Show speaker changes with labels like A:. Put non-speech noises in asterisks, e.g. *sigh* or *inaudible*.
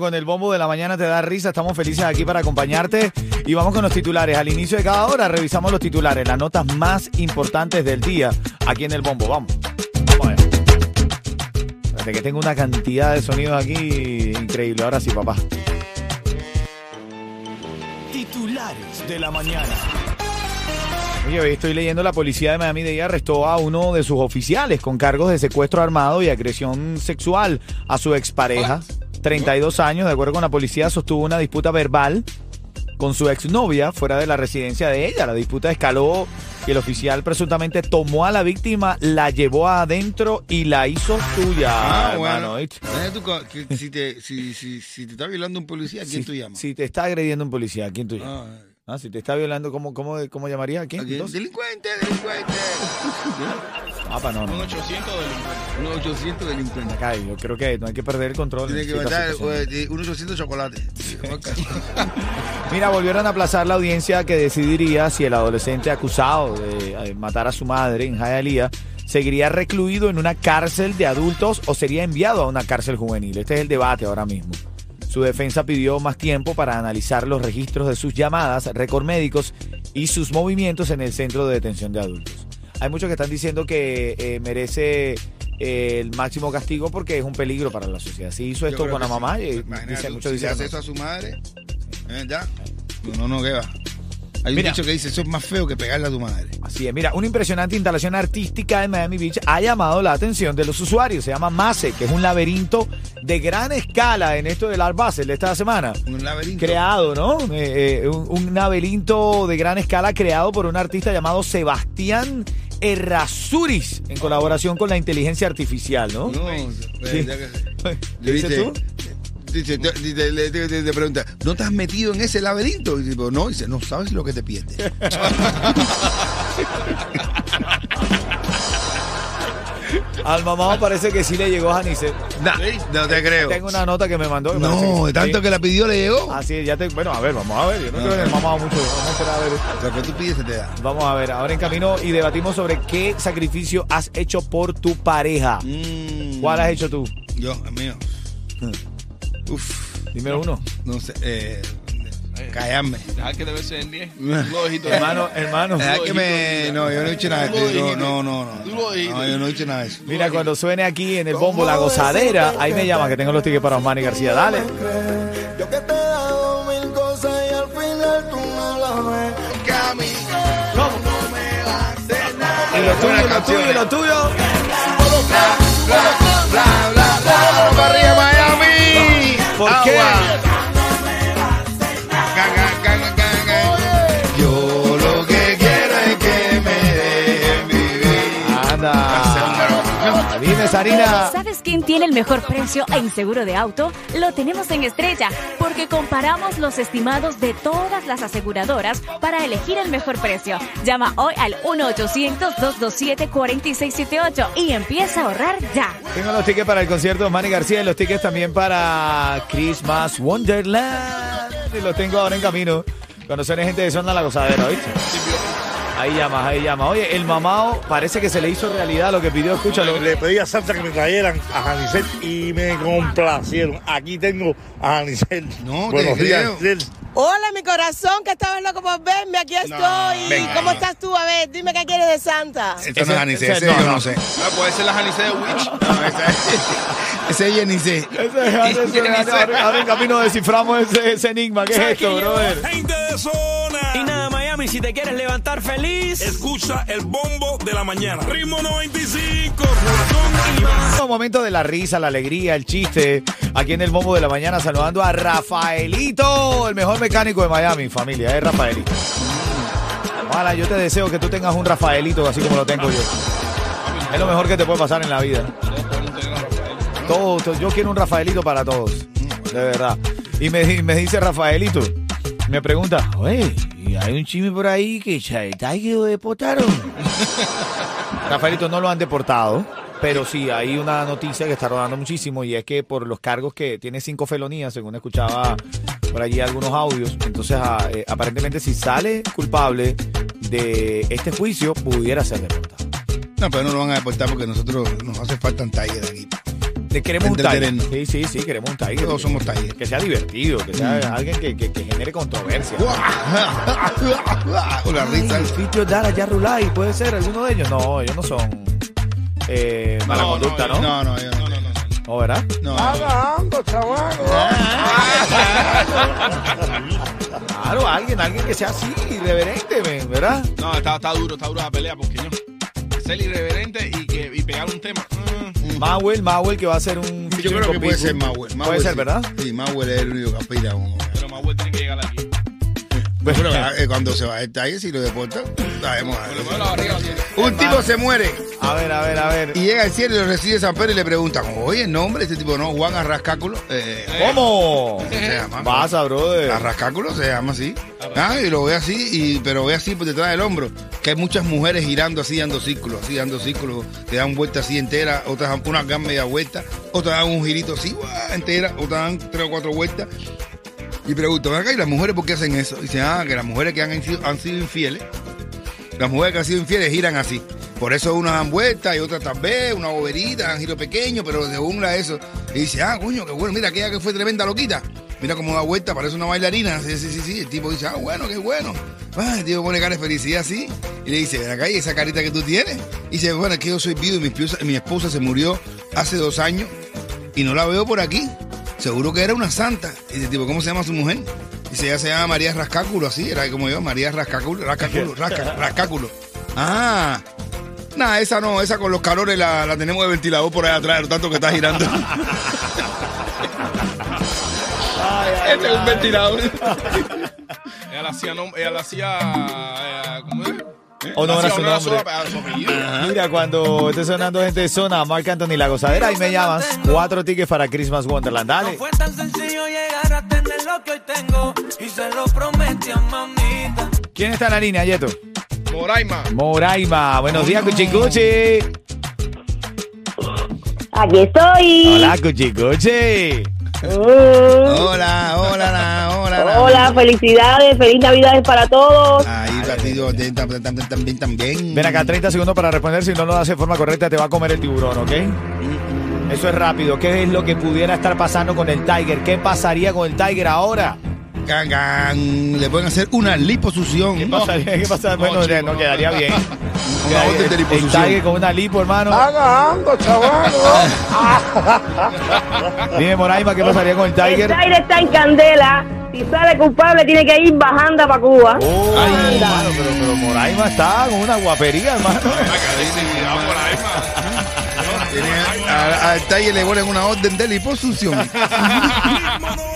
A: Con el bombo
B: de la mañana te da risa. Estamos felices aquí para acompañarte. Y vamos con los titulares. Al inicio de cada hora revisamos los titulares, las notas más importantes del día aquí en el bombo. Vamos. Vamos allá. Espérate que tengo una cantidad de sonidos aquí increíble. Ahora sí, papá. Titulares de la mañana. Oye, hoy estoy leyendo la policía de Miami-Dade arrestó a uno de sus oficiales con cargos de secuestro armado y agresión sexual a su expareja. 32 años, de acuerdo con la policía, sostuvo una disputa verbal con su exnovia fuera de la residencia de ella. La disputa escaló y el oficial presuntamente tomó a la víctima, la llevó adentro y la hizo suya.
C: Ah, bueno. si, te, si, si, si te está violando un policía, ¿a quién tú llamas?
B: si te está agrediendo un policía, ¿a quién tú llamas?
C: Ah,
B: Ah, si te está violando, ¿cómo, cómo, cómo llamaría? ¿A quién?
C: ¿a quién?
B: Entonces-
C: Delincuente, delincuente. *laughs*
B: Ah, pa, no, no.
C: Un 800 delincuente. Un 800 delincuente.
B: Acá, yo creo que no hay que perder el control.
C: Tiene
B: en
C: que
B: situaciones.
C: eh, un 800 chocolate. *laughs*
B: Mira, volvieron a aplazar la audiencia que decidiría si el adolescente acusado de eh, matar a su madre en Hialeah seguiría recluido en una cárcel de adultos o sería enviado a una cárcel juvenil. Este es el debate ahora mismo. Su defensa pidió más tiempo para analizar los registros de sus llamadas, récord médicos y sus movimientos en el centro de detención de adultos. Hay muchos que están diciendo que eh, merece eh, el máximo castigo porque es un peligro para la sociedad. Si hizo esto con la
C: que sí.
B: mamá, y
C: Imagínate
B: dice, muchos
C: si
B: dicen
C: hace
B: que
C: eso a su madre, ¿eh, ya? No, no, ¿qué va? Hay
B: Mira.
C: un dicho que dice, eso es más feo que pegarle a tu madre.
B: Así es, mira, una impresionante instalación artística en Miami Beach ha llamado la atención de los usuarios. Se llama Mase, que es un laberinto de gran escala en esto del Art Basel de esta semana.
C: Un laberinto.
B: Creado, ¿no? Eh, eh, un, un laberinto de gran escala creado por un artista llamado Sebastián Errázuriz en colaboración con la inteligencia artificial, ¿no?
C: No,
B: Sí. *laughs*
C: ya que-
B: ¿Qué dices
C: ¿Viste?
B: tú?
C: Dice, te- te- te- te pregunta, ¿no te has metido en ese laberinto? Y digo, no, dice, no sabes lo que te pierdes. *laughs*
B: Al mamá parece que sí le llegó a Janice.
C: Nah, no te creo.
B: Tengo una nota que me mandó. que parece que
C: No, de tanto
B: Sí.
C: que la pidió le llegó.
B: Así es, ya te. Bueno, a ver, vamos a ver. Yo no creo que el mamá mucho. Vamos a esperar a ver.
C: Lo que tú pides se te da.
B: Vamos a ver, ahora en camino y debatimos sobre qué sacrificio has hecho por tu pareja.
C: Mm.
B: ¿Cuál has hecho tú?
C: Yo, el mío. Uf,
B: Dime uno.
C: no sé. Eh, callarme.
D: Deja que debe ser en 10.
B: Hermano, hermano.
C: Deja que me. No, yo no he dicho nada de
D: lo
C: eso. No, no, no.
D: Tú
C: No,
D: lo
C: no yo no he dicho nada de eso.
B: Mira, cuando suene aquí en el bombo la gozadera, ahí me llama que tengo los tickets para Osmani García. Dale.
A: Yo que te he dado mil cosas y al final tú no lo ves.
B: Y lo tuyo, y lo tuyo, y lo tuyo.
C: Bla, bla, bla. ¡Vamos para arriba, Miami!
B: ¿Por
C: Agua.
B: qué?
C: Ga,
B: Sarina.
E: ¿Sabes quién tiene el mejor precio en seguro de auto? Lo tenemos en Estrella, porque comparamos los estimados de todas las aseguradoras para elegir el mejor precio. Llama hoy al 1-800-227-4678 y empieza a ahorrar ya.
B: Tengo los tickets para el concierto de Osmani García y los tickets también para Christmas Wonderland. Y los tengo ahora en camino. Cuando suene gente de zona la gozadera, ¿viste? Ahí llamas, ahí llamas. Oye, el mamao parece que se le hizo realidad lo que pidió, escúchalo.
F: Le pedí a Santa que me trajeran a Janicet y me complacieron. Aquí tengo a Janicet.
C: No, te
F: Buenos días.
G: Hola, mi corazón, que estabas loco por verme. Aquí estoy.
C: venga,
G: ¿Cómo estás tú? A ver, dime qué quieres de Santa.
C: Esto no es Anice,
B: ese-
C: ese
B: no,
C: yo
B: no.
C: no sé.
D: Ah, puede ser la Janice de Witch.
C: No, esa- *laughs* Ese es Yenicé.
B: Ese- ahora, *laughs* ahora en camino desciframos ese, ese enigma. ¿Qué es esto, brother?
H: Gente de zona.
D: Y si te quieres levantar feliz.
H: Escucha el bombo de la mañana. Ritmo 95, reggaetón y más.
B: Un momento de la risa, la alegría, el chiste. Aquí en el Bombo de la Mañana saludando a Rafaelito, el mejor mecánico de Miami, familia, es Rafaelito. Ojalá, yo te deseo que tú tengas un Rafaelito así como lo tengo yo. Es lo mejor que te puede pasar en la vida. Todos, todos, yo quiero un Rafaelito para todos, de verdad. Y me, dice Rafaelito, me pregunta, oye, ¿y hay un chisme por ahí que Chaitay que lo deportaron? *laughs* Rafaelito no lo han deportado, pero sí hay una noticia que está rodando muchísimo y es que por los cargos que tiene cinco felonías, según escuchaba por allí algunos audios, entonces ah, eh, aparentemente si sale culpable de este juicio pudiera ser deportado.
C: No, pero no lo van a deportar porque nosotros nos hace falta un Tiger aquí.
B: Le queremos un
C: terreno.
B: Sí, sí, sí, queremos un Tiger.
C: Todos somos Tiger.
B: Que sea divertido, que sea alguien que, que- que genere controversia.
C: Con *laughs* la risa.
B: Fitio Dara, Yarrulay, puede ser alguno de ellos. No, ellos no son eh, mala conducta, ¿no?
C: No, no, yo no.
B: ¿No, verdad?
C: No, *laughs*
B: Claro, alguien, alguien que sea así, irreverente, ¿verdad?
I: No, está, está duro, está duro la pelea porque yo. Ser irreverente y, que, y pegar un tema. mm,
B: Mauel, Mauel que va a ser un
C: Yo creo
B: con
C: que puede ser Mauel.
B: Puede ser,
C: sí.
B: ¿verdad?
C: Sí, Mauel es el único que aspira. como-
I: pero Mahuel tiene que llegar aquí.
C: Pero eh, cuando se va el Tiger, si lo deportan, sabemos. Un tipo se muere
B: A ver, a ver, a ver.
C: y llega al cielo y lo recibe San Pedro y le preguntan, oye, el nombre, este tipo no, Juan Arrascáculo. Eh,
B: ¿Cómo?
C: se llama.
B: Pasa, brother.
C: Arrascáculo se llama así. Ah, y lo ve así, y, pero ve así por detrás del hombro. Que hay muchas mujeres girando así, dando círculos, así, dando círculos, que dan vueltas así enteras, otras dan unas dan media vuelta, otras dan un girito así, entera, otras dan tres o cuatro vueltas. Y pregunto, acá, ¿y las mujeres por qué hacen eso? Y dicen, ah, que las mujeres que han han sido infieles, las mujeres que han sido infieles giran así. Por eso unas dan vueltas y otras tal vez, una boberita, dan giro pequeño, pero una de eso. Y dice, ah, coño, qué bueno, mira, aquella que fue tremenda loquita. Mira cómo da vuelta, parece una bailarina. Sí, sí, sí, sí. El tipo dice, ah, bueno, qué bueno. Ah, tipo pone cara de felicidad así. Y le dice, ven acá, ¿y esa carita que tú tienes? Y dice, bueno, es que yo soy viudo y mi esposa, mi esposa se murió hace dos años y no la veo por aquí. Seguro que era una santa. Y dice, tipo, ¿cómo se llama su mujer? Dice, ella se llama María Rascáculo, así, era como yo, María Rascáculo, Rascáculo, *laughs* Rasca- Rascáculo. Ah, nada, esa no, esa con los calores la, la tenemos de ventilador por ahí atrás, lo tanto que está girando. *laughs* *laughs* este es un ventilador.
I: Ella la hacía, la hacía, eh, ¿cómo es?
B: A su nombre. Mira, cuando esté sonando gente de zona, Marc Anthony La Gozadera, ahí me llamas. Cuatro tickets para Christmas Wonderland. Dale.
D: Fue tan sencillo llegar a tener lo que hoy tengo. Y se lo prometí a mamita.
B: ¿Quién está en la línea, Yeto?
I: Moraima.
B: Moraima. Buenos días, Cuchicuchi.
J: Aquí estoy.
B: Hola, Cuchicuchi.
J: Mm.
C: Hola, hola, la, hola, la.
J: Hola, felicidades, feliz Navidades para todos.
C: Ahí, batido, también, también, también.
B: Ven acá, 30 segundos para responder. Si no lo haces de forma correcta, te va a comer el tiburón, ¿ok? Eso es rápido. ¿Qué es lo que pudiera estar pasando con el Tiger? ¿Qué pasaría con el Tiger ahora?
C: Gan, gan. Le pueden hacer una liposucción.
B: ¿Qué pasaría? ¿Qué pasaría? Bueno,
I: chico,
B: no
I: no.
B: quedaría bien. *laughs*
C: Una de
B: el. Tiger con una lipo, hermano.
F: Haga chaval. *laughs*
B: Dime, Moraima, ¿qué pasaría con el
J: El
B: Tiger?
J: Tiger está en candela. Si sale culpable, tiene que ir bajando para Cuba.
B: Oh,
J: Anda.
B: hermano, pero, pero Moraima está con una guapería, hermano. *laughs*
C: Tiene- a- Al taller le ponen una orden de liposucción. *laughs*